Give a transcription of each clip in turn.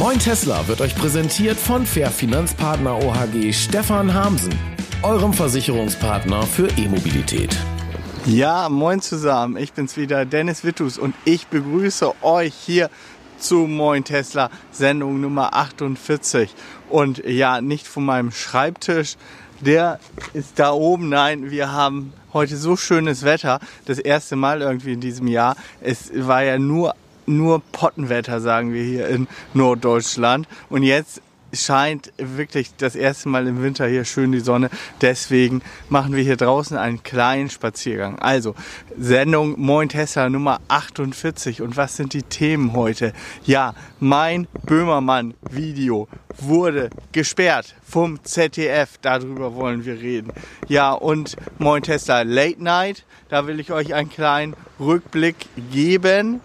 Moin Tesla wird euch präsentiert von Fair Finanzpartner OHG Stefan Hamsen, eurem Versicherungspartner für E-Mobilität. Ja, moin zusammen. Ich bin's wieder, Dennis Wittus und ich begrüße euch hier zu Moin Tesla Sendung Nummer 48. Und ja, nicht von meinem Schreibtisch, der ist da oben. Nein, wir haben heute so schönes Wetter. Das erste Mal irgendwie in diesem Jahr. Es war ja nur nur Pottenwetter, sagen wir hier in Norddeutschland. Und jetzt scheint wirklich das erste Mal im Winter hier schön die Sonne. Deswegen machen wir hier draußen einen kleinen Spaziergang. Also, Sendung Moin Tesla Nummer 48. Und was sind die Themen heute? Ja, mein Böhmermann-Video wurde gesperrt vom ZDF. Darüber wollen wir reden. Ja, und Moin Tesla Late Night. Da will ich euch einen kleinen Rückblick geben.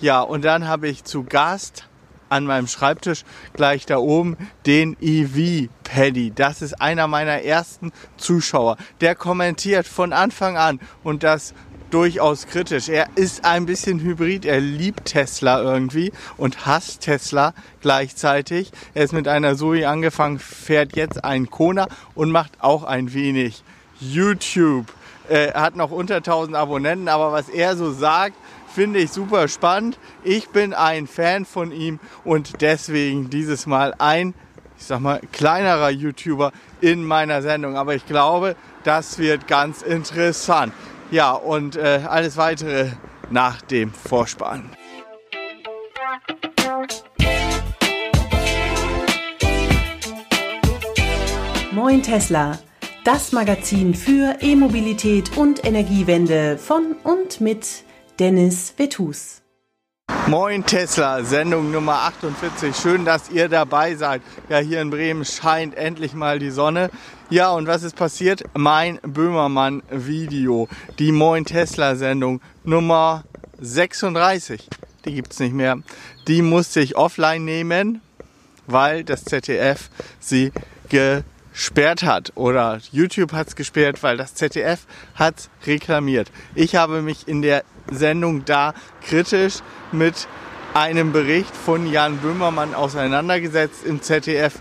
Ja, und dann habe ich zu Gast an meinem Schreibtisch gleich da oben den EV Paddy. Das ist einer meiner ersten Zuschauer. Der kommentiert von Anfang an und das durchaus kritisch. Er ist ein bisschen hybrid. Er liebt Tesla irgendwie und hasst Tesla gleichzeitig. Er ist mit einer Zoe angefangen, fährt jetzt einen Kona und macht auch ein wenig YouTube. Er hat noch unter 1000 Abonnenten, aber was er so sagt, finde ich super spannend. Ich bin ein Fan von ihm und deswegen dieses Mal ein, ich sag mal, kleinerer YouTuber in meiner Sendung. Aber ich glaube, das wird ganz interessant. Ja, und äh, alles weitere nach dem Vorspann. Moin Tesla, das Magazin für E-Mobilität und Energiewende von und mit Dennis Vetus. Moin Tesla, Sendung Nummer 48. Schön, dass ihr dabei seid. Ja, hier in Bremen scheint endlich mal die Sonne. Ja, und was ist passiert? Mein Böhmermann-Video, die Moin Tesla-Sendung Nummer 36. Die gibt's nicht mehr. Die musste ich offline nehmen, weil das ZDF sie ge gesperrt hat oder YouTube hat es gesperrt, weil das ZDF hat reklamiert. Ich habe mich in der Sendung da kritisch mit einem Bericht von Jan Böhmermann auseinandergesetzt im ZDF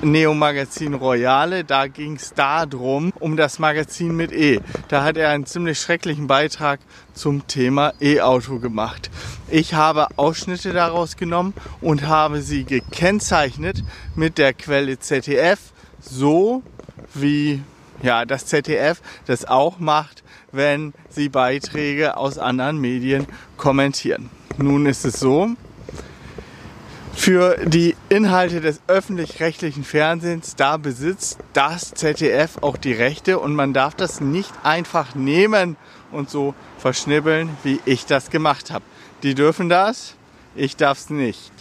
Neo Magazin Royale. Da ging es darum, um das Magazin mit E. Da hat er einen ziemlich schrecklichen Beitrag zum Thema E-Auto gemacht. Ich habe Ausschnitte daraus genommen und habe sie gekennzeichnet mit der Quelle ZDF so wie ja, das ZDF das auch macht, wenn sie Beiträge aus anderen Medien kommentieren. Nun ist es so, für die Inhalte des öffentlich-rechtlichen Fernsehens, da besitzt das ZDF auch die Rechte und man darf das nicht einfach nehmen und so verschnibbeln, wie ich das gemacht habe. Die dürfen das, ich darf es nicht.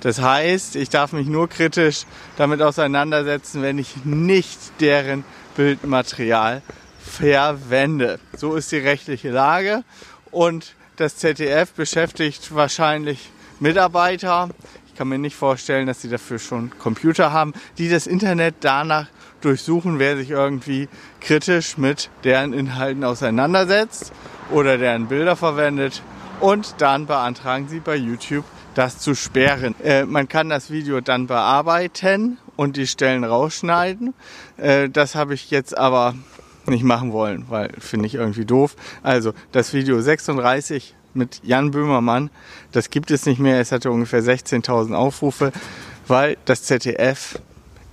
Das heißt, ich darf mich nur kritisch damit auseinandersetzen, wenn ich nicht deren Bildmaterial verwende. So ist die rechtliche Lage und das ZDF beschäftigt wahrscheinlich Mitarbeiter. Ich kann mir nicht vorstellen, dass sie dafür schon Computer haben, die das Internet danach durchsuchen, wer sich irgendwie kritisch mit deren Inhalten auseinandersetzt oder deren Bilder verwendet und dann beantragen sie bei YouTube das zu sperren. Äh, man kann das Video dann bearbeiten und die Stellen rausschneiden. Äh, das habe ich jetzt aber nicht machen wollen, weil finde ich irgendwie doof. Also das Video 36 mit Jan Böhmermann, das gibt es nicht mehr. Es hatte ungefähr 16.000 Aufrufe, weil das ZDF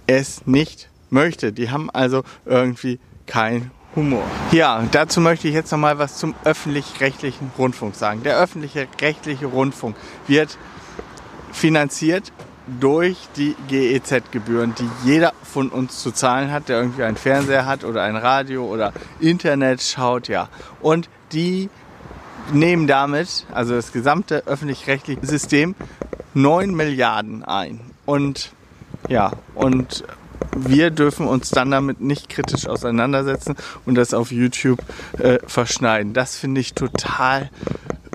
es nicht möchte. Die haben also irgendwie kein Humor. Ja, dazu möchte ich jetzt noch mal was zum öffentlich-rechtlichen Rundfunk sagen. Der öffentliche rechtliche Rundfunk wird finanziert durch die GEZ-Gebühren, die jeder von uns zu zahlen hat, der irgendwie einen Fernseher hat oder ein Radio oder Internet schaut, ja. Und die nehmen damit, also das gesamte öffentlich-rechtliche System, 9 Milliarden ein. Und ja, und wir dürfen uns dann damit nicht kritisch auseinandersetzen und das auf YouTube äh, verschneiden. Das finde ich total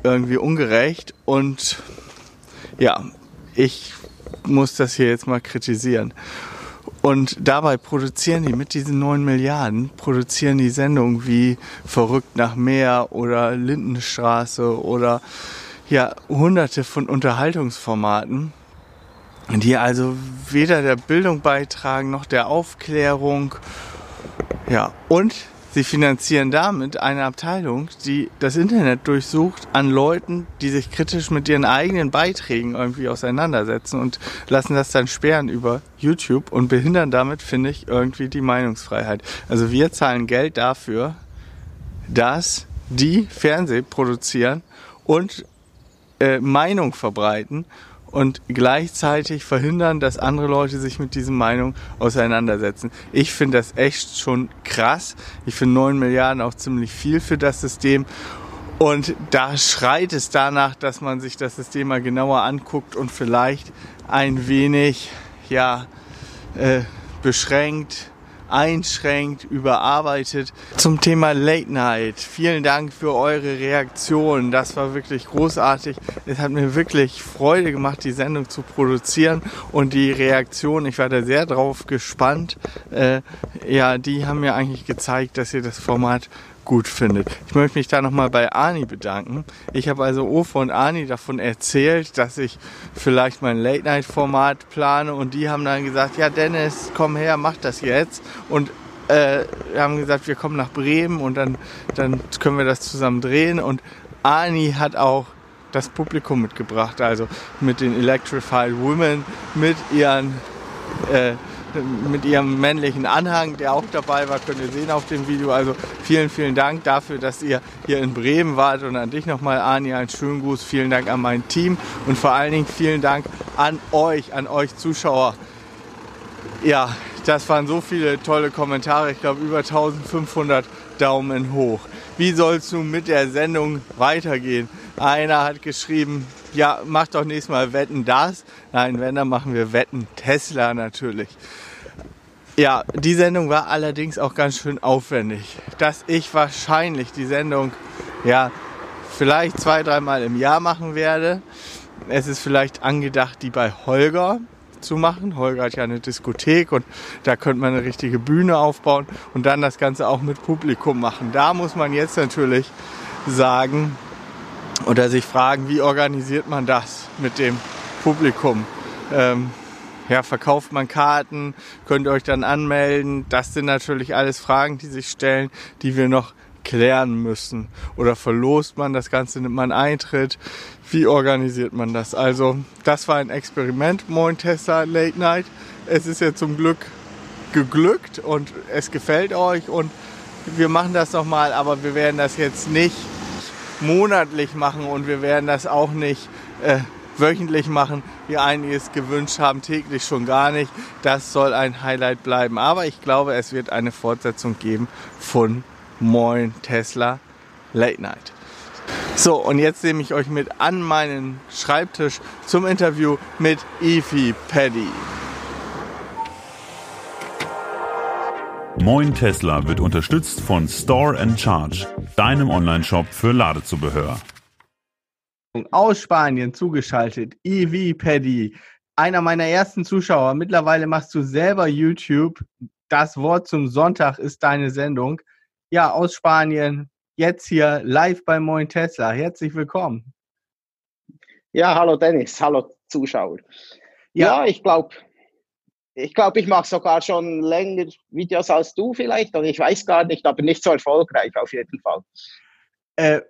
irgendwie ungerecht und ja, ich muss das hier jetzt mal kritisieren. Und dabei produzieren die mit diesen 9 Milliarden, produzieren die Sendungen wie Verrückt nach Meer oder Lindenstraße oder ja, hunderte von Unterhaltungsformaten die also weder der Bildung beitragen noch der Aufklärung. Ja, und sie finanzieren damit eine Abteilung, die das Internet durchsucht an Leuten, die sich kritisch mit ihren eigenen Beiträgen irgendwie auseinandersetzen und lassen das dann sperren über YouTube und behindern damit, finde ich, irgendwie die Meinungsfreiheit. Also wir zahlen Geld dafür, dass die Fernseh produzieren und äh, Meinung verbreiten und gleichzeitig verhindern, dass andere Leute sich mit diesen Meinungen auseinandersetzen. Ich finde das echt schon krass. Ich finde 9 Milliarden auch ziemlich viel für das System. Und da schreit es danach, dass man sich das System mal genauer anguckt und vielleicht ein wenig ja, äh, beschränkt einschränkt, überarbeitet. Zum Thema Late Night. Vielen Dank für eure Reaktion. Das war wirklich großartig. Es hat mir wirklich Freude gemacht, die Sendung zu produzieren und die Reaktion. Ich war da sehr drauf gespannt. Äh, ja, die haben mir eigentlich gezeigt, dass ihr das Format gut findet. Ich möchte mich da nochmal bei Ani bedanken. Ich habe also Ofe und Ani davon erzählt, dass ich vielleicht mein Late-Night-Format plane und die haben dann gesagt, ja Dennis, komm her, mach das jetzt. Und äh, haben gesagt, wir kommen nach Bremen und dann, dann können wir das zusammen drehen. Und Ani hat auch das Publikum mitgebracht, also mit den Electrified Women, mit ihren äh, mit ihrem männlichen Anhang, der auch dabei war, könnt ihr sehen auf dem Video. Also vielen, vielen Dank dafür, dass ihr hier in Bremen wart und an dich nochmal, Ani, einen schönen Gruß. Vielen Dank an mein Team und vor allen Dingen vielen Dank an euch, an euch Zuschauer. Ja, das waren so viele tolle Kommentare. Ich glaube, über 1500 Daumen hoch. Wie soll es nun mit der Sendung weitergehen? Einer hat geschrieben, ja, mach doch nächstes Mal Wetten das. Nein, wenn, dann machen wir Wetten Tesla natürlich. Ja, die Sendung war allerdings auch ganz schön aufwendig. Dass ich wahrscheinlich die Sendung, ja, vielleicht zwei, dreimal im Jahr machen werde. Es ist vielleicht angedacht, die bei Holger zu machen. Holger hat ja eine Diskothek und da könnte man eine richtige Bühne aufbauen und dann das Ganze auch mit Publikum machen. Da muss man jetzt natürlich sagen, oder sich fragen, wie organisiert man das mit dem Publikum? Ähm, ja, verkauft man Karten? Könnt ihr euch dann anmelden? Das sind natürlich alles Fragen, die sich stellen, die wir noch klären müssen. Oder verlost man das Ganze, nimmt man Eintritt? Wie organisiert man das? Also, das war ein Experiment, Moin Tesla Late Night. Es ist ja zum Glück geglückt und es gefällt euch und wir machen das nochmal, aber wir werden das jetzt nicht monatlich machen und wir werden das auch nicht äh, wöchentlich machen, wie einige es gewünscht haben, täglich schon gar nicht. Das soll ein Highlight bleiben. Aber ich glaube, es wird eine Fortsetzung geben von Moin Tesla Late Night. So, und jetzt nehme ich euch mit an meinen Schreibtisch zum Interview mit Efi Paddy. Moin Tesla wird unterstützt von Store and Charge, deinem Online-Shop für Ladezubehör. Aus Spanien zugeschaltet, EV Paddy, einer meiner ersten Zuschauer. Mittlerweile machst du selber YouTube. Das Wort zum Sonntag ist deine Sendung. Ja, aus Spanien, jetzt hier live bei Moin Tesla. Herzlich willkommen. Ja, hallo Dennis, hallo Zuschauer. Ja, ja ich glaube, ich glaube, ich mache sogar schon länger Videos als du vielleicht, oder ich weiß gar nicht, aber nicht so erfolgreich auf jeden Fall. Äh,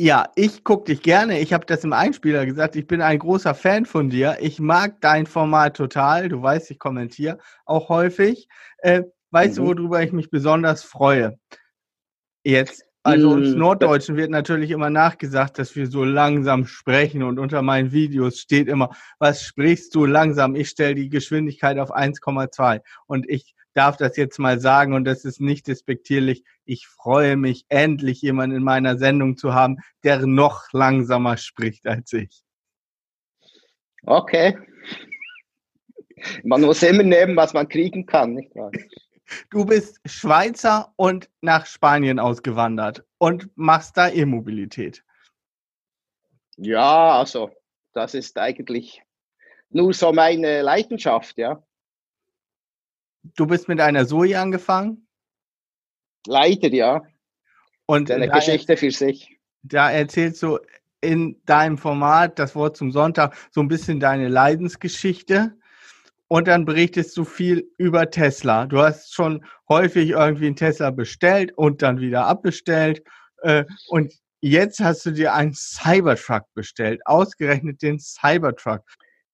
ja, ich gucke dich gerne. Ich habe das im Einspieler gesagt. Ich bin ein großer Fan von dir. Ich mag dein Format total. Du weißt, ich kommentiere auch häufig. Äh, weißt mhm. du, worüber ich mich besonders freue? Jetzt also uns hm, Norddeutschen wird natürlich immer nachgesagt, dass wir so langsam sprechen und unter meinen Videos steht immer, was sprichst du langsam? Ich stelle die Geschwindigkeit auf 1,2 und ich darf das jetzt mal sagen und das ist nicht despektierlich. Ich freue mich endlich jemanden in meiner Sendung zu haben, der noch langsamer spricht als ich. Okay. Man muss immer nehmen, was man kriegen kann, nicht wahr? Du bist Schweizer und nach Spanien ausgewandert und machst da E-Mobilität. Ja, also das ist eigentlich nur so meine Leidenschaft, ja. Du bist mit einer Zoe angefangen? Leider, ja. Und eine Geschichte für sich. Da erzählst du in deinem Format, das Wort zum Sonntag, so ein bisschen deine Leidensgeschichte. Und dann berichtest du viel über Tesla. Du hast schon häufig irgendwie einen Tesla bestellt und dann wieder abbestellt. Äh, und jetzt hast du dir einen Cybertruck bestellt, ausgerechnet den Cybertruck.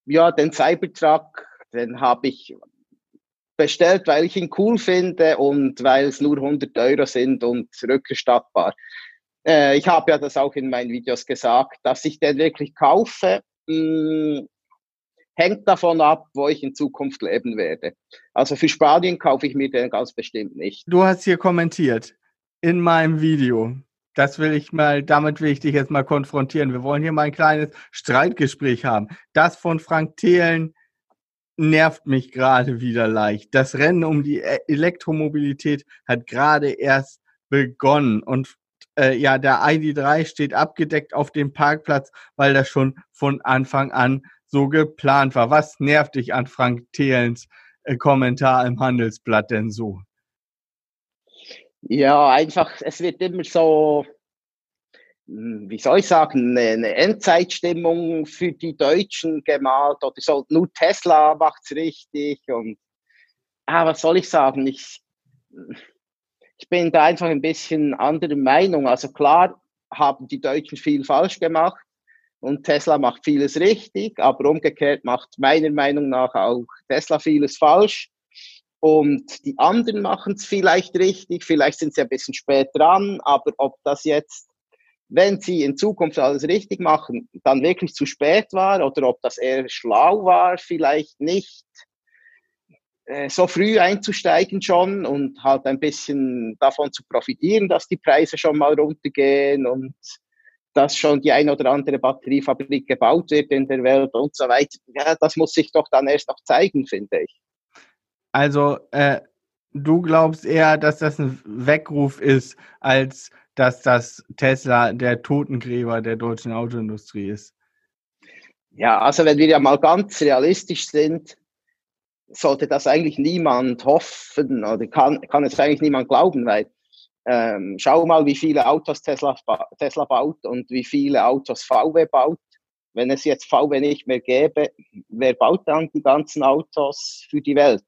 Ja, den Cybertruck, den habe ich bestellt, weil ich ihn cool finde und weil es nur 100 Euro sind und rückerstattbar. Äh, ich habe ja das auch in meinen Videos gesagt, dass ich den wirklich kaufe, mh, hm, hängt davon ab, wo ich in Zukunft leben werde. Also für Spanien kaufe ich mir den ganz bestimmt nicht. Du hast hier kommentiert in meinem Video. Das will ich mal, damit will ich dich jetzt mal konfrontieren. Wir wollen hier mal ein kleines Streitgespräch haben. Das von Frank Thelen nervt mich gerade wieder leicht. Das Rennen um die e-, Elektromobilität hat gerade erst begonnen und äh, ja, der ID3 steht abgedeckt auf dem Parkplatz, weil das schon von Anfang an so geplant war. Was nervt dich an Frank Thelens äh, Kommentar im Handelsblatt denn so? Ja, einfach, es wird immer so, wie soll ich sagen, eine Endzeitstimmung für die Deutschen gemalt oder so, nur Tesla macht's richtig und ah, was soll ich sagen? Ich, ich bin da einfach ein bisschen anderer Meinung. Also klar haben die Deutschen viel falsch gemacht und Tesla macht vieles richtig, aber umgekehrt macht meiner Meinung nach auch Tesla vieles falsch. Und die anderen machen es vielleicht richtig, vielleicht sind sie ein bisschen spät dran, aber ob das jetzt, wenn sie in Zukunft alles richtig machen, dann wirklich zu spät war oder ob das eher schlau war, vielleicht nicht äh, so früh einzusteigen schon und halt ein bisschen davon zu profitieren, dass die Preise schon mal runtergehen und dass schon die ein oder andere Batteriefabrik gebaut wird in der Welt und so weiter. Ja, das muss sich doch dann erst noch zeigen, finde ich. Also äh, du glaubst eher, dass das ein Weckruf ist, als dass das Tesla der Totengräber der deutschen Autoindustrie ist. Ja, also wenn wir ja mal ganz realistisch sind, sollte das eigentlich niemand hoffen oder kann, kann es eigentlich niemand glauben, weil ähm, schau mal, wie viele Autos Tesla, Tesla baut und wie viele Autos VW baut. Wenn es jetzt VW nicht mehr gäbe, wer baut dann die ganzen Autos für die Welt?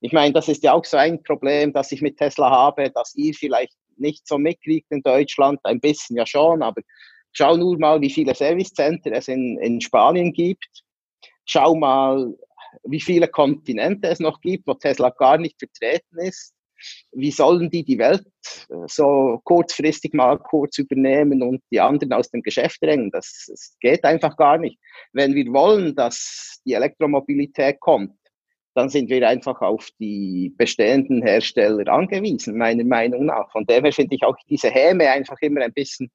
Ich meine, das ist ja auch so ein Problem, das ich mit Tesla habe, dass ihr vielleicht nicht so mitkriegt in Deutschland, ein bisschen ja schon, aber schau nur mal, wie viele Servicecenter es in, in Spanien gibt. Schau mal, wie viele Kontinente es noch gibt, wo Tesla gar nicht vertreten ist. Wie sollen die die Welt äh, so kurzfristig mal kurz übernehmen und die anderen aus dem Geschäft drängen? Das, das geht einfach gar nicht. Wenn wir wollen, dass die Elektromobilität kommt, dann sind wir einfach auf die bestehenden Hersteller angewiesen, meiner Meinung nach. Von daher finde ich auch diese Häme einfach immer ein bisschen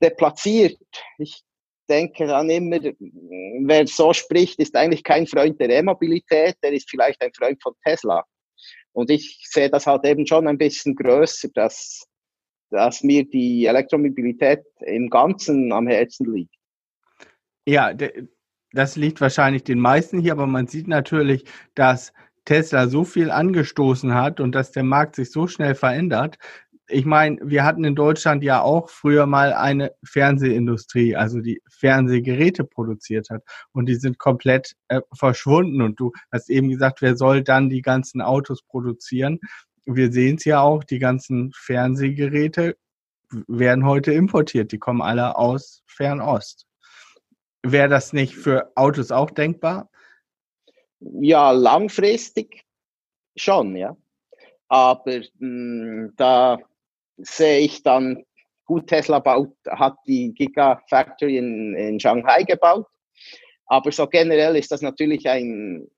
deplatziert. Ich denke dann immer, wer so spricht, ist eigentlich kein Freund der E-Mobilität, der ist vielleicht ein Freund von Tesla. Und ich sehe das halt eben schon ein bisschen größer, dass, dass mir die Elektromobilität im Ganzen am Herzen liegt. Ja, das liegt wahrscheinlich den meisten hier, aber man sieht natürlich, dass Tesla so viel angestoßen hat und dass der Markt sich so schnell verändert, ich meine, wir hatten in Deutschland ja auch früher mal eine Fernsehindustrie, also die Fernsehgeräte produziert hat. Und die sind komplett äh, verschwunden. Und du hast eben gesagt, wer soll dann die ganzen Autos produzieren? Wir sehen es ja auch, die ganzen Fernsehgeräte werden heute importiert. Die kommen alle aus Fernost. Wäre das nicht für Autos auch denkbar? Ja, langfristig schon, ja. Aber mh, hm, da sehe ich dann, gut, Tesla baut, hat die Gigafactory in, in Shanghai gebaut. Aber so generell ist das natürlich ein,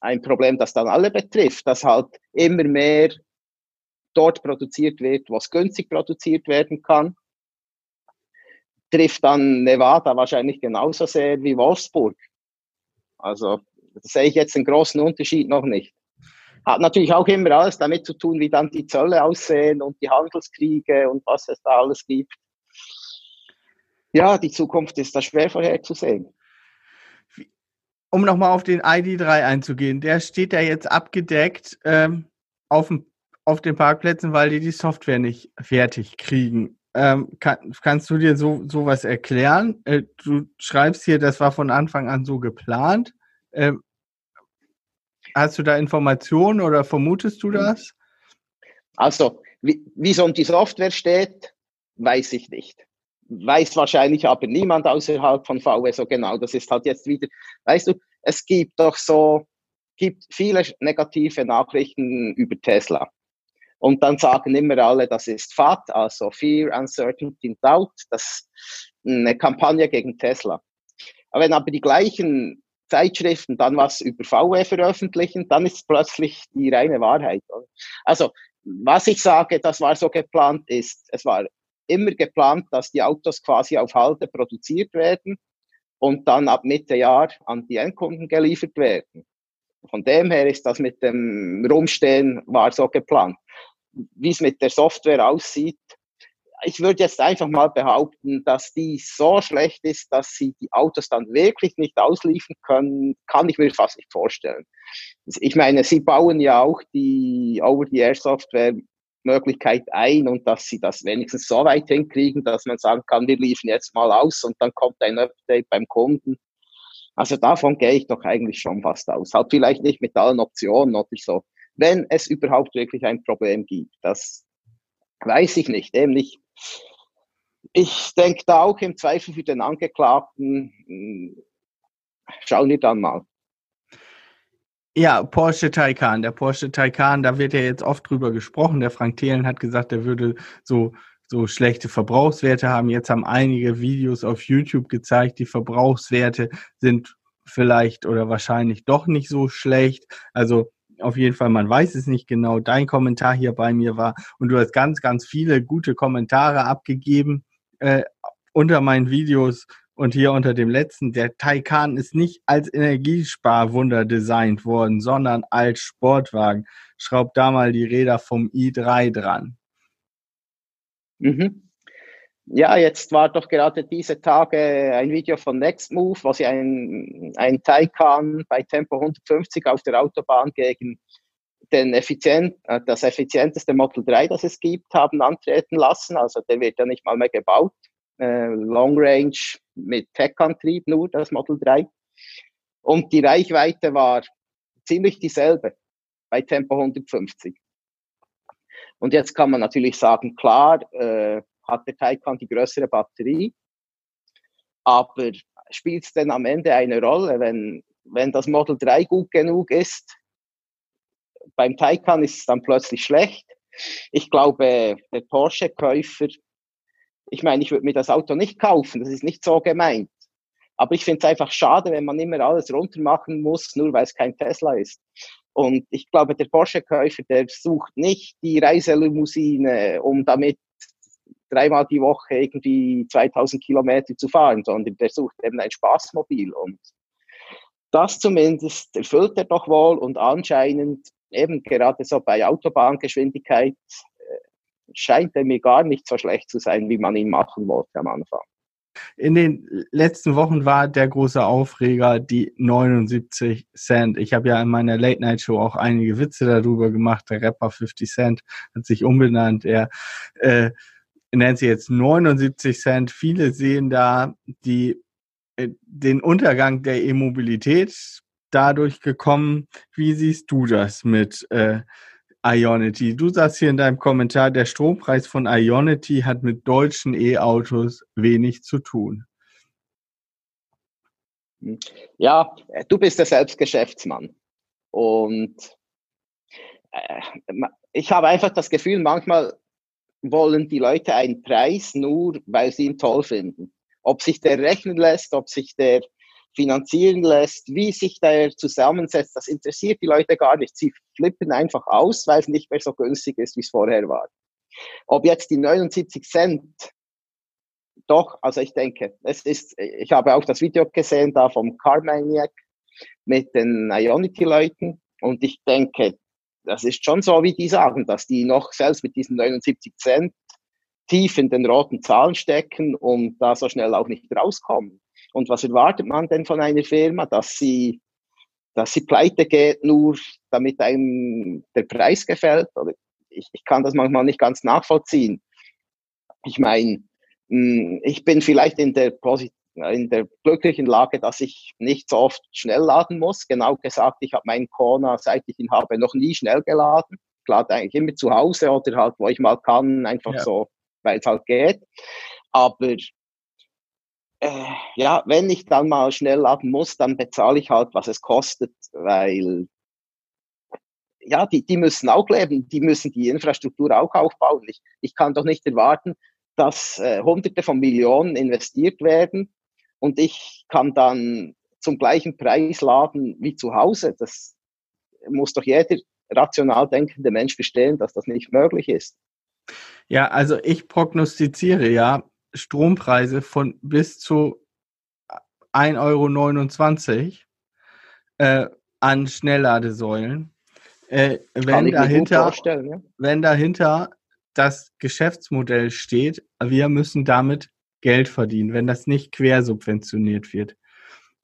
ein Problem, das dann alle betrifft, dass halt immer mehr dort produziert wird, was günstig produziert werden kann. Trifft dann Nevada wahrscheinlich genauso sehr wie Wolfsburg. Also sehe ich jetzt den großen Unterschied noch nicht. Hat natürlich auch immer alles damit zu tun, wie dann die Zölle aussehen und die Handelskriege und was es da alles gibt. Ja, die Zukunft ist da schwer vorherzusehen. Um nochmal auf den ID3 einzugehen, der steht ja jetzt abgedeckt ähm, auf, dem, auf den Parkplätzen, weil die die Software nicht fertig kriegen. ähm, kann, kannst du dir so sowas erklären? Äh, du schreibst hier, das war von Anfang an so geplant. Ähm, hast du da Informationen oder vermutest du das? Also, wie, wie um die Software steht, weiß ich nicht. Weiß wahrscheinlich aber niemand außerhalb von VW so genau. Das ist halt jetzt wieder, weißt du, es gibt doch so, gibt viele negative Nachrichten über Tesla. Und dann sagen immer alle, das ist FAT, also Fear, Uncertainty, Doubt, das ist eine Kampagne gegen Tesla. Aber wenn aber die gleichen Zeitschriften dann was über VW veröffentlichen, dann ist plötzlich die reine Wahrheit. Also, was ich sage, das war so geplant ist, es war immer geplant, dass die Autos quasi auf Halte produziert werden und dann ab Mitte Jahr an die Endkunden geliefert werden. Von dem her ist das mit dem Rumstehen war so geplant. Wie es mit der Software aussieht, ich würde jetzt einfach mal behaupten, dass die so schlecht ist, dass sie die Autos dann wirklich nicht ausliefern können, kann ich mir fast nicht vorstellen. Ich meine, sie bauen ja auch die Over-the-Air-Software Möglichkeit ein und dass sie das wenigstens so weit hinkriegen, dass man sagen kann, wir liefern jetzt mal aus und dann kommt ein Update beim Kunden. Also davon gehe ich doch eigentlich schon fast aus. Halt vielleicht nicht mit allen Optionen oder so. Wenn es überhaupt wirklich ein Problem gibt, das weiß ich nicht. Nicht. Ich denke da auch im Zweifel für den Angeklagten, hm, schauen wir dann mal. Ja, Porsche Taycan. Der Porsche Taycan, da wird ja jetzt oft drüber gesprochen. Der Frank Thelen hat gesagt, er würde so, so schlechte Verbrauchswerte haben. Jetzt haben einige Videos auf YouTube gezeigt, die Verbrauchswerte sind vielleicht oder wahrscheinlich doch nicht so schlecht. Also auf jeden Fall, man weiß es nicht genau. Dein Kommentar hier bei mir war und du hast ganz, ganz viele gute Kommentare abgegeben äh, unter meinen Videos und hier unter dem letzten, der Taycan ist nicht als Energiesparwunder designt worden, sondern als Sportwagen. Schraubt da mal die Räder vom i3 dran. Mhm. Ja, jetzt war doch gerade diese Tage ein Video von Nextmove, wo sie ein, ein Taycan bei Tempo 150 auf der Autobahn gegen den effizient, äh, das effizienteste Model 3, das es gibt, haben antreten lassen. Also der wird ja nicht mal mehr gebaut. Äh, Long Range mit Tech-Antrieb nur, das Model 3. Und die Reichweite war ziemlich dieselbe bei Tempo 150. Und jetzt kann man natürlich sagen, klar, äh, hat der Taycan die größere Batterie, aber spielt es denn am Ende eine Rolle, wenn, wenn das Model 3 gut genug ist? Beim Taycan ist es dann plötzlich schlecht. Ich glaube, der Porsche-Käufer ich meine, ich würde mir das Auto nicht kaufen, das ist nicht so gemeint. Aber ich finde es einfach schade, wenn man immer alles runter machen muss, nur weil es kein Tesla ist. Und ich glaube, der Porsche-Käufer, der sucht nicht die Reiselimousine, um damit dreimal die Woche irgendwie 2000 Kilometer zu fahren, sondern der sucht eben ein Spaßmobil. Und das zumindest erfüllt er doch wohl und anscheinend eben gerade so bei Autobahngeschwindigkeit scheint er mir gar nicht so schlecht zu sein, wie man ihn machen wollte am Anfang. In den letzten Wochen war der große Aufreger die 79 Cent. Ich habe ja in meiner Late Night Show auch einige Witze darüber gemacht. Der Rapper 50 Cent hat sich umbenannt. Er äh, nennt sie jetzt 79 Cent. Viele sehen da die, äh, den Untergang der E-Mobilität dadurch gekommen. Wie siehst du das mit äh, Ionity. Du sagst hier in deinem Kommentar, der Strompreis von Ionity hat mit deutschen E-Autos wenig zu tun. Ja, du bist der Selbstgeschäftsmann. Und äh, ich habe einfach das Gefühl, manchmal wollen die Leute einen Preis nur, weil sie ihn toll finden. Ob sich der rechnen lässt, ob sich der finanzieren lässt, wie sich der zusammensetzt, das interessiert die Leute gar nicht. Sie flippen einfach aus, weil es nicht mehr so günstig ist, wie es vorher war. Ob jetzt die 79 Cent doch, also ich denke, es ist, ich habe auch das Video gesehen da vom Carmaniac mit den Ionity-Leuten und ich denke, das ist schon so, wie die sagen, dass die noch selbst mit diesen 79 Cent tief in den roten Zahlen stecken und da so schnell auch nicht rauskommen. Und was erwartet man denn von einer Firma, dass sie, dass sie pleite geht, nur damit einem der Preis gefällt? Ich, ich kann das manchmal nicht ganz nachvollziehen. ich meine, hm, ich bin vielleicht in der, in der glücklichen Lage, dass ich nicht so oft schnell laden muss. Genau gesagt, ich habe meinen Kona, seit ich ihn habe, noch nie schnell geladen. Ich lade eigentlich immer zu Hause oder halt, wo ich mal kann, einfach ja. so, weil es halt geht. Aber äh, ja, wenn ich dann mal schnell laden muss, dann bezahle ich halt, was es kostet, weil ja, die, die müssen auch leben, die müssen die Infrastruktur auch aufbauen. Ich, ich kann doch nicht erwarten, dass äh, Hunderte von Millionen investiert werden und ich kann dann zum gleichen Preis laden wie zu Hause. Das muss doch jeder rational denkende Mensch verstehen, dass das nicht möglich ist. Ja, also ich prognostiziere ja Strompreise von bis zu 1,29 Euro äh, an Schnellladesäulen. Äh, wenn, dahinter, ja? wenn dahinter das Geschäftsmodell steht, wir müssen damit Geld verdienen, wenn das nicht quersubventioniert wird.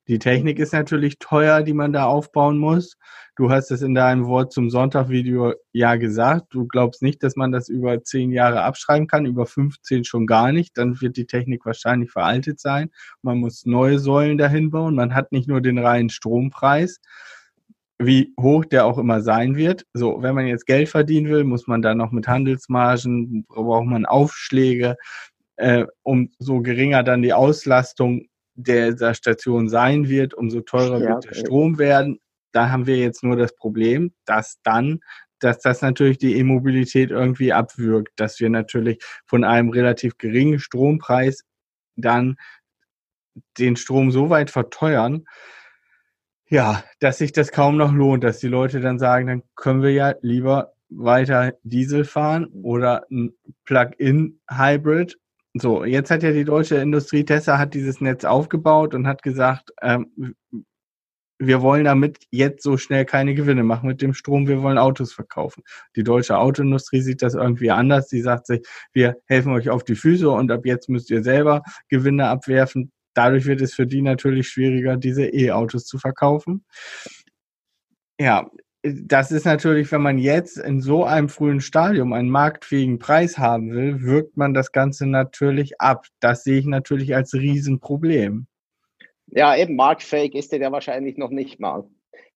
Die Technik ist natürlich teuer, die man da aufbauen muss. Du hast es in deinem Wort zum Sonntag-Video ja gesagt. Du glaubst nicht, dass man das über zehn Jahre abschreiben kann, über 15 schon gar nicht. Dann wird die Technik wahrscheinlich veraltet sein. Man muss neue Säulen dahin bauen. Man hat nicht nur den reinen Strompreis, wie hoch der auch immer sein wird. So, wenn man jetzt Geld verdienen will, muss man da noch mit Handelsmargen, braucht man Aufschläge, äh, umso geringer dann die Auslastung dieser Station sein wird, umso teurer ja, wird der Strom werden. Da haben wir jetzt nur das Problem, dass dann, dass das natürlich die E-Mobilität irgendwie abwirkt, dass wir natürlich von einem relativ geringen Strompreis dann den Strom so weit verteuern, ja, dass sich das kaum noch lohnt, dass die Leute dann sagen, dann können wir ja lieber weiter Diesel fahren oder ein Plug-in-Hybrid so, jetzt hat ja die deutsche Industrie, Tesla hat dieses Netz aufgebaut und hat gesagt, ähm, wir wollen damit jetzt so schnell keine Gewinne machen mit dem Strom, wir wollen Autos verkaufen. Die deutsche Autoindustrie sieht das irgendwie anders. Sie sagt sich, wir helfen euch auf die Füße und ab jetzt müsst ihr selber Gewinne abwerfen. Dadurch wird es für die natürlich schwieriger, diese E-Autos zu verkaufen. Ja, das ist natürlich, wenn man jetzt in so einem frühen Stadium einen marktfähigen Preis haben will, wirkt man das Ganze natürlich ab. Das sehe ich natürlich als Riesenproblem. Ja, eben marktfähig ist er ja wahrscheinlich noch nicht mal.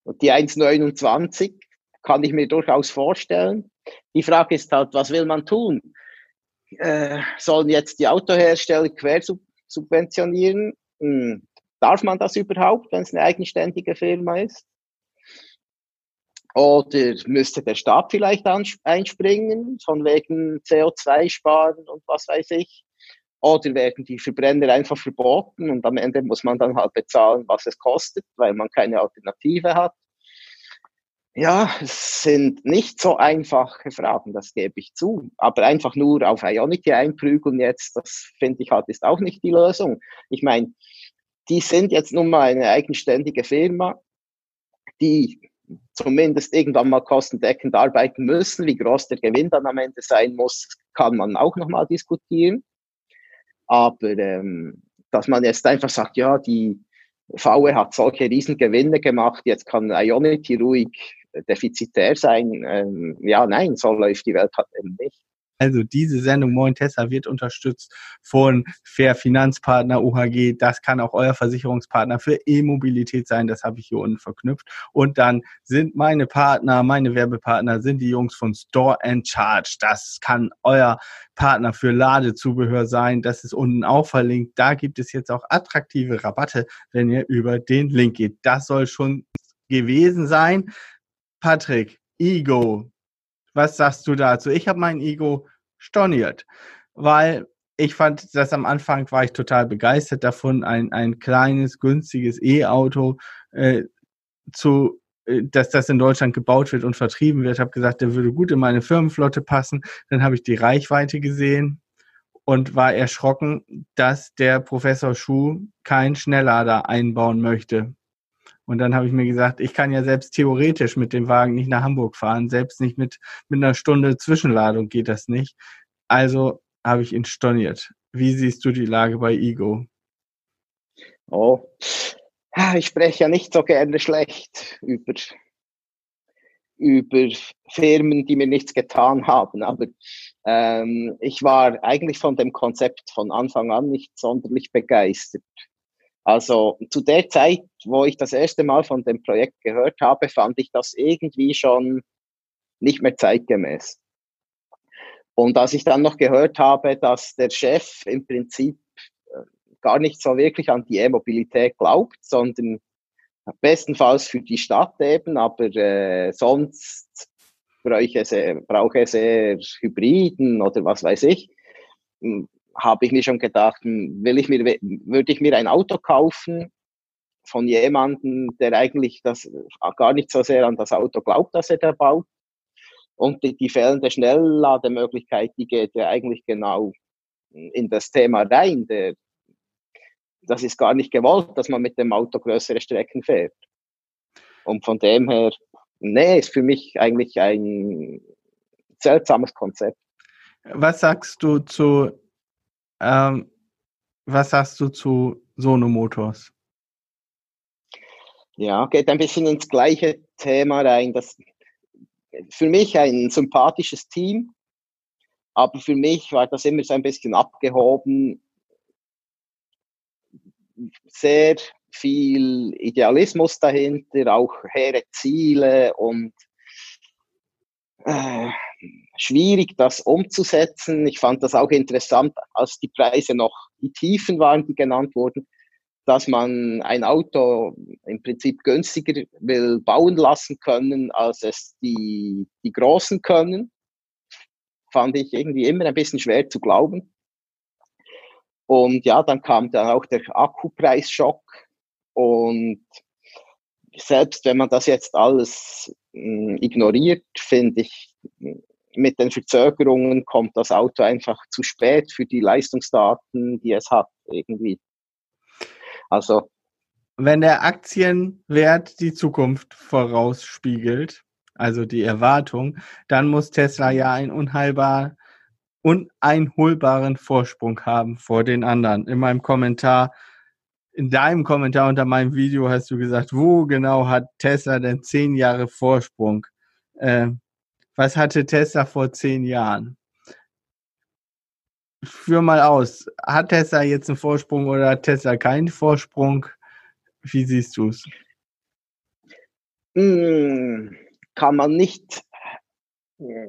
Und die 1,29 kann ich mir durchaus vorstellen. Die Frage ist halt, was will man tun? Äh, sollen jetzt die Autohersteller quersubventionieren? Hm, darf man das überhaupt, wenn es eine eigenständige Firma ist? Oder müsste der Staat vielleicht einspringen, von wegen CO2 sparen und was weiß ich? Oder werden die Verbrenner einfach verboten und am Ende muss man dann halt bezahlen, was es kostet, weil man keine Alternative hat? Ja, es sind nicht so einfache Fragen, das gebe ich zu. Aber einfach nur auf Ionity einprügeln jetzt, das finde ich halt ist auch nicht die Lösung. Ich meine, die sind jetzt nun mal eine eigenständige Firma, die zumindest irgendwann mal kostendeckend arbeiten müssen. Wie groß der Gewinn dann am Ende sein muss, kann man auch nochmal diskutieren. Aber ähm, dass man jetzt einfach sagt, ja, die VW hat solche Riesengewinne gemacht, jetzt kann Ionity ruhig defizitär sein. Ähm, ja, nein, so läuft die Welt halt eben nicht. Also diese Sendung Moin Tesla wird unterstützt von Fair Finanzpartner OHG. Das kann auch euer Versicherungspartner für E-Mobilität sein. Das habe ich hier unten verknüpft. Und dann sind meine Partner, meine Werbepartner sind die Jungs von Store and Charge. Das kann euer Partner für Ladezubehör sein. Das ist unten auch verlinkt. Da gibt es jetzt auch attraktive Rabatte, wenn ihr über den Link geht. Das soll schon gewesen sein. Patrick, Ego, was sagst du dazu? Ich habe mein Ego storniert, weil ich fand das am Anfang war ich total begeistert davon, ein, ein kleines, günstiges E-Auto äh, zu äh, dass das in Deutschland gebaut wird und vertrieben wird. Ich habe gesagt, der würde gut in meine Firmenflotte passen. Dann habe ich die Reichweite gesehen und war erschrocken, dass der Professor Schuh keinen Schnelllader einbauen möchte. Und dann habe ich mir gesagt, ich kann ja selbst theoretisch mit dem Wagen nicht nach Hamburg fahren, selbst nicht mit, mit einer Stunde Zwischenladung geht das nicht. Also habe ich ihn storniert. Wie siehst du die Lage bei Ego? Oh, ich spreche ja nicht so gerne schlecht über, über Firmen, die mir nichts getan haben, aber Ähm, ich war eigentlich von dem Konzept von Anfang an nicht sonderlich begeistert. Also zu der Zeit, wo ich das erste Mal von dem Projekt gehört habe, fand ich das irgendwie schon nicht mehr zeitgemäß. Und als ich dann noch gehört habe, dass der Chef im Prinzip äh, gar nicht so wirklich an die E-Mobilität glaubt, sondern bestenfalls für die Stadt eben, aber äh, sonst brauche es, brauche es eher Hybriden oder was weiß ich, hm, habe ich mir schon gedacht, hm, will ich mir, würde ich mir ein Auto kaufen von jemandem, der eigentlich das gar nicht so sehr an das Auto glaubt, dass er da baut. Und die, die fehlende Schnelllademöglichkeit, die geht ja eigentlich genau in das Thema rein. Der, das ist gar nicht gewollt, dass man mit dem Auto größere Strecken fährt. Und von dem her nee, ist für mich eigentlich ein seltsames Konzept. Was sagst du zu, ähm, was sagst du zu Sono Motors? Ja, geht ein bisschen ins gleiche Thema rein. Das für mich ein sympathisches Team, aber für mich war das immer so ein bisschen abgehoben. Sehr viel Idealismus dahinter, auch hehre Ziele und äh, schwierig, das umzusetzen. Ich fand das auch interessant, als die Preise noch die Tiefen waren, die genannt wurden, dass man ein Auto im Prinzip günstiger will bauen lassen können, als es die, die Großen können. Fand ich irgendwie immer ein bisschen schwer zu glauben. Und ja, dann kam dann auch der Akkupreisschock, und selbst wenn man das jetzt alles hm, ignoriert, finde ich, mit den Verzögerungen kommt das Auto einfach zu spät für die Leistungsdaten, die es hat, irgendwie. Also. Wenn der Aktienwert die Zukunft vorausspiegelt, also die Erwartung, dann muss Tesla ja einen unheilbar, uneinholbaren Vorsprung haben vor den anderen. In meinem Kommentar in deinem Kommentar unter meinem Video hast du gesagt, wo genau hat Tesla denn zehn Jahre Vorsprung? Äh, was hatte Tesla vor zehn Jahren? Führ mal aus. Hat Tesla jetzt einen Vorsprung oder hat Tesla keinen Vorsprung? Wie siehst du es? Hm, kann man nicht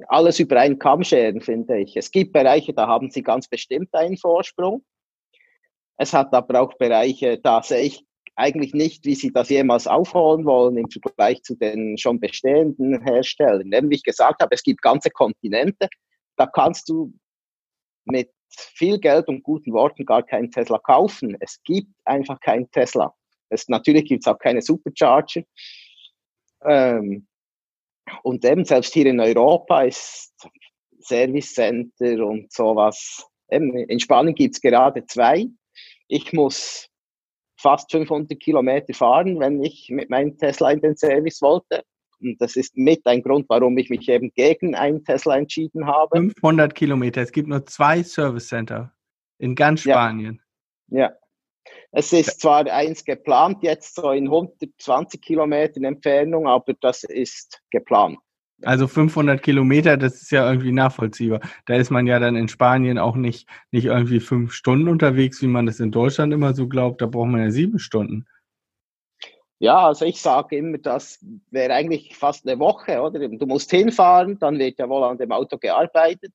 alles über einen Kamm scheren, finde ich. Es gibt Bereiche, da haben sie ganz bestimmt einen Vorsprung. Es hat aber auch Bereiche, da sehe ich eigentlich nicht, wie sie das jemals aufholen wollen im Vergleich zu den schon bestehenden Herstellern. Denn wie ich gesagt habe, es gibt ganze Kontinente, da kannst du mit viel Geld und guten Worten gar keinen Tesla kaufen. Es gibt einfach keinen Tesla. Es, natürlich gibt es auch keine Supercharger. Ähm, und eben selbst hier in Europa ist Service Center und sowas. Eben in Spanien gibt es gerade zwei ich muss fast 500 Kilometer fahren, wenn ich mit meinem Tesla in den Service wollte. Und das ist mit ein Grund, warum ich mich eben gegen einen Tesla entschieden habe. 500 Kilometer. Es gibt nur zwei Service Center in ganz Spanien. Ja. ja. Es ist zwar eins geplant, jetzt so in 120 Kilometern Entfernung, aber das ist geplant. Also 500 Kilometer, das ist ja irgendwie nachvollziehbar. Da ist man ja dann in Spanien auch nicht, nicht irgendwie fünf Stunden unterwegs, wie man das in Deutschland immer so glaubt. Da braucht man ja sieben Stunden. Ja, also ich sage immer, das wäre eigentlich fast eine Woche, oder? Du musst hinfahren, dann wird ja wohl an dem Auto gearbeitet.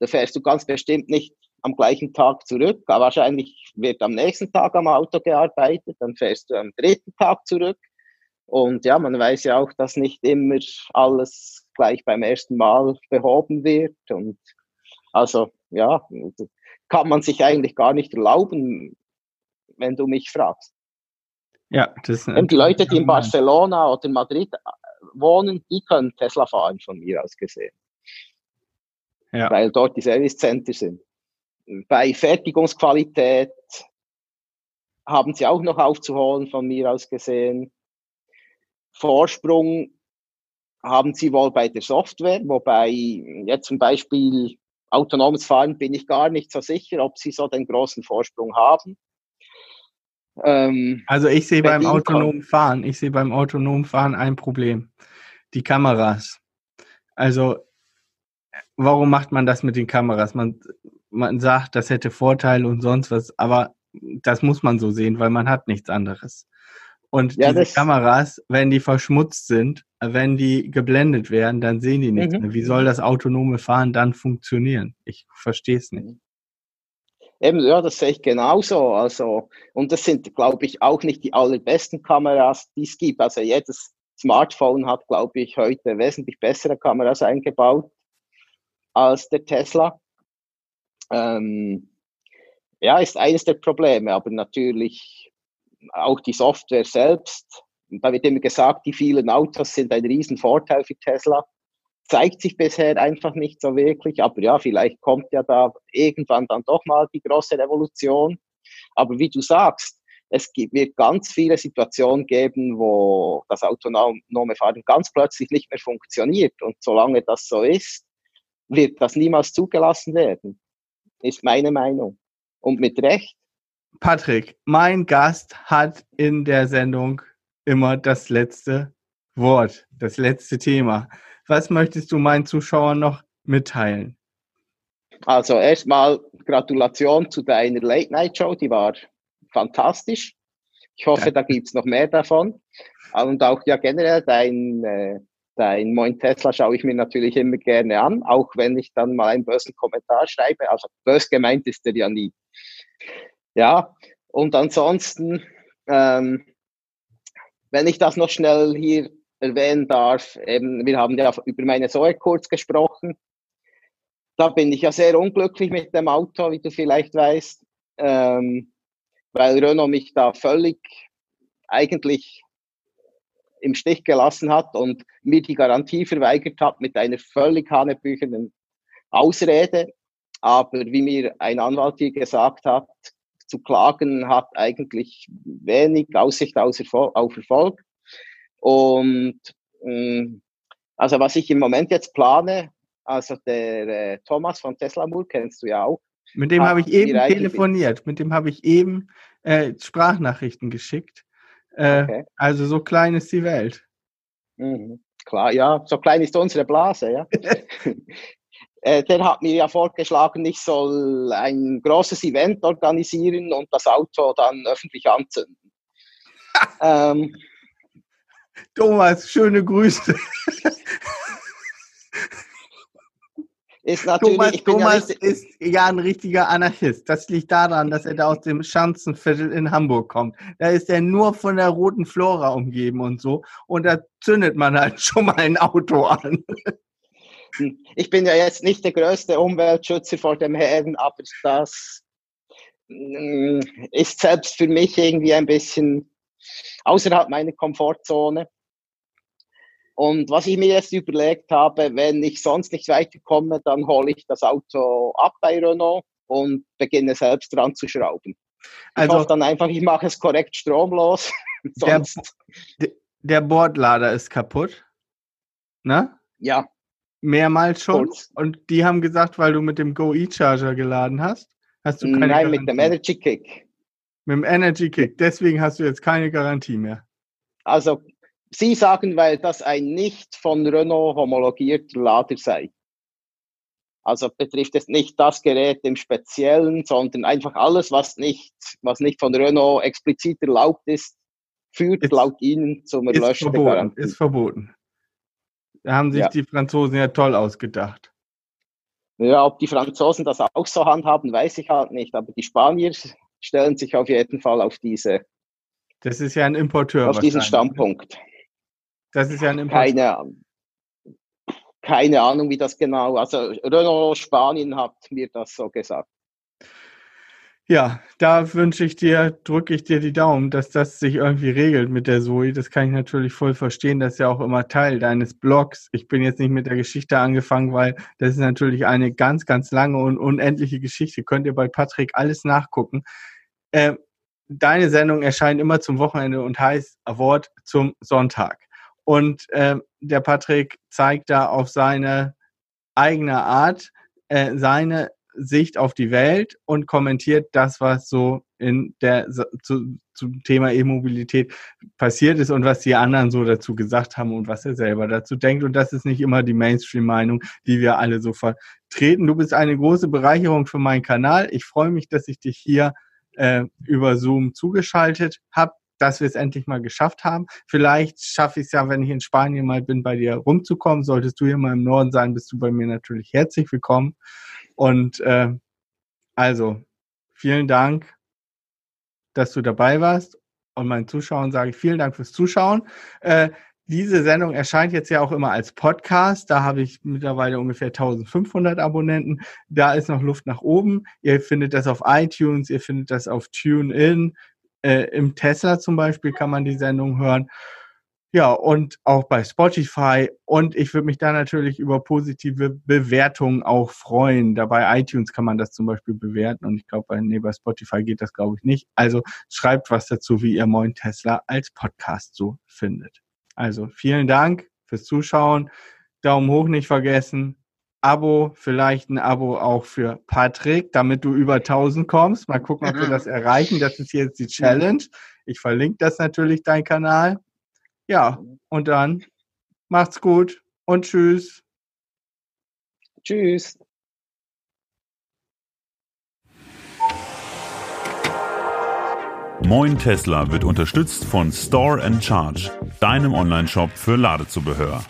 Da fährst du ganz bestimmt nicht am gleichen Tag zurück, aber wahrscheinlich wird am nächsten Tag am Auto gearbeitet, dann fährst du am dritten Tag zurück und ja, man weiß ja auch, dass nicht immer alles gleich beim ersten Mal behoben wird. Und also ja, kann man sich eigentlich gar nicht erlauben, wenn du mich fragst. Ja, das Und die Leute, die in Barcelona oder in Madrid wohnen, die können Tesla fahren, von mir aus gesehen. Ja. Weil dort die Service Center sind. Bei Fertigungsqualität haben sie auch noch aufzuholen, von mir aus gesehen. Vorsprung haben sie wohl bei der Software, wobei jetzt zum Beispiel autonomes Fahren bin ich gar nicht so sicher, ob sie so den großen Vorsprung haben. Ähm, also ich sehe beim autonomen Fahren, ich sehe beim autonomen Fahren ein Problem. Die Kameras. Also warum macht man das mit den Kameras? Man, man sagt, das hätte Vorteile und sonst was, aber das muss man so sehen, weil man hat nichts anderes. Und ja, diese Kameras, wenn die verschmutzt sind, wenn die geblendet werden, dann sehen die nichts mhm. mehr. Wie soll das autonome Fahren dann funktionieren? Ich verstehe es nicht. Eben, ja, das sehe ich genauso. Also, und das sind, glaube ich, auch nicht die allerbesten Kameras, die es gibt. Also jedes Smartphone hat, glaube ich, heute wesentlich bessere Kameras eingebaut als der Tesla. Ähm, ja, ist eines der Probleme, aber natürlich auch die Software selbst. Da wird immer gesagt, die vielen Autos sind ein Riesenvorteil für Tesla. Zeigt sich bisher einfach nicht so wirklich, aber ja, vielleicht kommt ja da irgendwann dann doch mal die große Revolution. Aber wie du sagst, es wird ganz viele Situationen geben, wo das autonome Fahren ganz plötzlich nicht mehr funktioniert. Und solange das so ist, wird das niemals zugelassen werden, ist meine Meinung. Und mit Recht. Patrick, mein Gast hat in der Sendung immer das letzte Wort, das letzte Thema. Was möchtest du meinen Zuschauern noch mitteilen? Also erstmal Gratulation zu deiner Late Night Show, die war fantastisch. Ich hoffe, Danke. da gibt es noch mehr davon. Und auch ja generell dein, äh, dein Moin Tesla schaue ich mir natürlich immer gerne an, auch wenn ich dann mal einen bösen Kommentar schreibe. Also bös gemeint ist der ja nie. Ja, und ansonsten, ähm, wenn ich das noch schnell hier erwähnen darf, eben, wir haben ja über meine Zoe kurz gesprochen. Da bin ich ja sehr unglücklich mit dem Auto, wie du vielleicht weißt, ähm, weil Renault mich da völlig eigentlich im Stich gelassen hat und mir die Garantie verweigert hat mit einer völlig hanebüchenden Ausrede. Aber wie mir ein Anwalt hier gesagt hat, zu klagen hat eigentlich wenig Aussicht auf Erfolg. Und ähm, also was ich im Moment jetzt plane, also der äh, Thomas von Tesla Moore kennst du ja auch. Mit dem habe ich eben telefoniert, mit dem habe ich eben äh, Sprachnachrichten geschickt. Äh, okay. Also so klein ist die Welt. Mhm. Klar, ja, so klein ist unsere Blase, ja. äh, der hat mir ja vorgeschlagen, ich soll ein großes Event organisieren und das Auto dann öffentlich anzünden. ähm, Thomas, schöne Grüße. Ist natürlich, Thomas, Thomas ja ist ja ein richtiger Anarchist. Das liegt daran, dass er da aus dem Schanzenviertel in Hamburg kommt. Da ist er nur von der roten Flora umgeben und so. Und da zündet man halt schon mal ein Auto an. Ich bin ja jetzt nicht der größte Umweltschützer vor dem Herrn, aber das mm, ist selbst für mich irgendwie ein bisschen außerhalb meiner Komfortzone. Und was ich mir jetzt überlegt habe, wenn ich sonst nicht weiterkomme, dann hole ich das Auto ab bei Renault und beginne selbst dran zu schrauben. Also, ich hoffe dann einfach, ich mache es korrekt stromlos. der, der Bordlader ist kaputt. Ne? Ja. Mehrmals schon. Kurz. Und die haben gesagt, weil du mit dem Go E-Charger geladen hast, hast du keine Nein, Garantie. mit dem Energy Kick. Mit dem Energy Kick. Deswegen hast du jetzt keine Garantie mehr. Also Sie sagen, weil das ein nicht von Renault homologierter Lader sei. Also betrifft es nicht das Gerät im Speziellen, sondern einfach alles, was nicht, was nicht von Renault explizit erlaubt ist, führt ist, laut Ihnen zum Erlöschen der Garantie. Ist verboten. Da haben sich ja. die Franzosen ja toll ausgedacht. Ja, ob die Franzosen das auch so handhaben, weiß ich halt nicht. Aber die Spanier stellen sich auf jeden Fall auf diese. Das ist ja ein Importeur. Auf diesen Standpunkt. Das ist ja ein Import. Keine, keine Ahnung, wie das genau. Also Renault Spanien hat mir das so gesagt. Ja, da wünsche ich dir, drücke ich dir die Daumen, dass das sich irgendwie regelt mit der Zoe. Das kann ich natürlich voll verstehen. Das ist ja auch immer Teil deines Blogs. Ich bin jetzt nicht mit der Geschichte angefangen, weil das ist natürlich eine ganz, ganz lange und unendliche Geschichte. Könnt ihr bei Patrick alles nachgucken. Äh, deine Sendung erscheint immer zum Wochenende und heißt Award zum Sonntag. Und äh, der Patrick zeigt da auf seine eigene Art äh, seine Sicht auf die Welt und kommentiert das, was so in der zu, zum Thema E-Mobilität passiert ist und was die anderen so dazu gesagt haben und was er selber dazu denkt. Und das ist nicht immer die Mainstream-Meinung, die wir alle so vertreten. Du bist eine große Bereicherung für meinen Kanal. Ich freue mich, dass ich dich hier äh, über Zoom zugeschaltet habe dass wir es endlich mal geschafft haben. Vielleicht schaffe ich es ja, wenn ich in Spanien mal bin, bei dir rumzukommen. Solltest du hier mal im Norden sein, bist du bei mir natürlich herzlich willkommen. Und äh, also, vielen Dank dass du dabei warst. Und meinen Zuschauern sage ich vielen Dank fürs Zuschauen. Äh, diese Sendung erscheint jetzt ja auch immer als Podcast. Da habe ich mittlerweile ungefähr 1500 Abonnenten. Da ist noch Luft nach oben. Ihr findet das auf iTunes, ihr findet das auf TuneIn. Äh, Im Tesla zum Beispiel kann man die Sendung hören. Ja, und auch bei Spotify. Und ich würde mich da natürlich über positive Bewertungen auch freuen. Da bei iTunes kann man das zum Beispiel bewerten. Und ich glaube, bei, nee, bei Spotify geht das, glaube ich, nicht. Also schreibt was dazu, wie ihr Moin Tesla als Podcast so findet. Also vielen Dank fürs Zuschauen. Daumen hoch nicht vergessen. Abo, vielleicht ein Abo auch für Patrick, damit du über 1000 kommst. Mal gucken, ob wir das erreichen. Das ist jetzt die Challenge. Ich verlinke das natürlich, dein Kanal. Ja, und dann macht's gut und tschüss. Tschüss. Moin Tesla wird unterstützt von Store and Charge, deinem Online-Shop für Ladezubehör.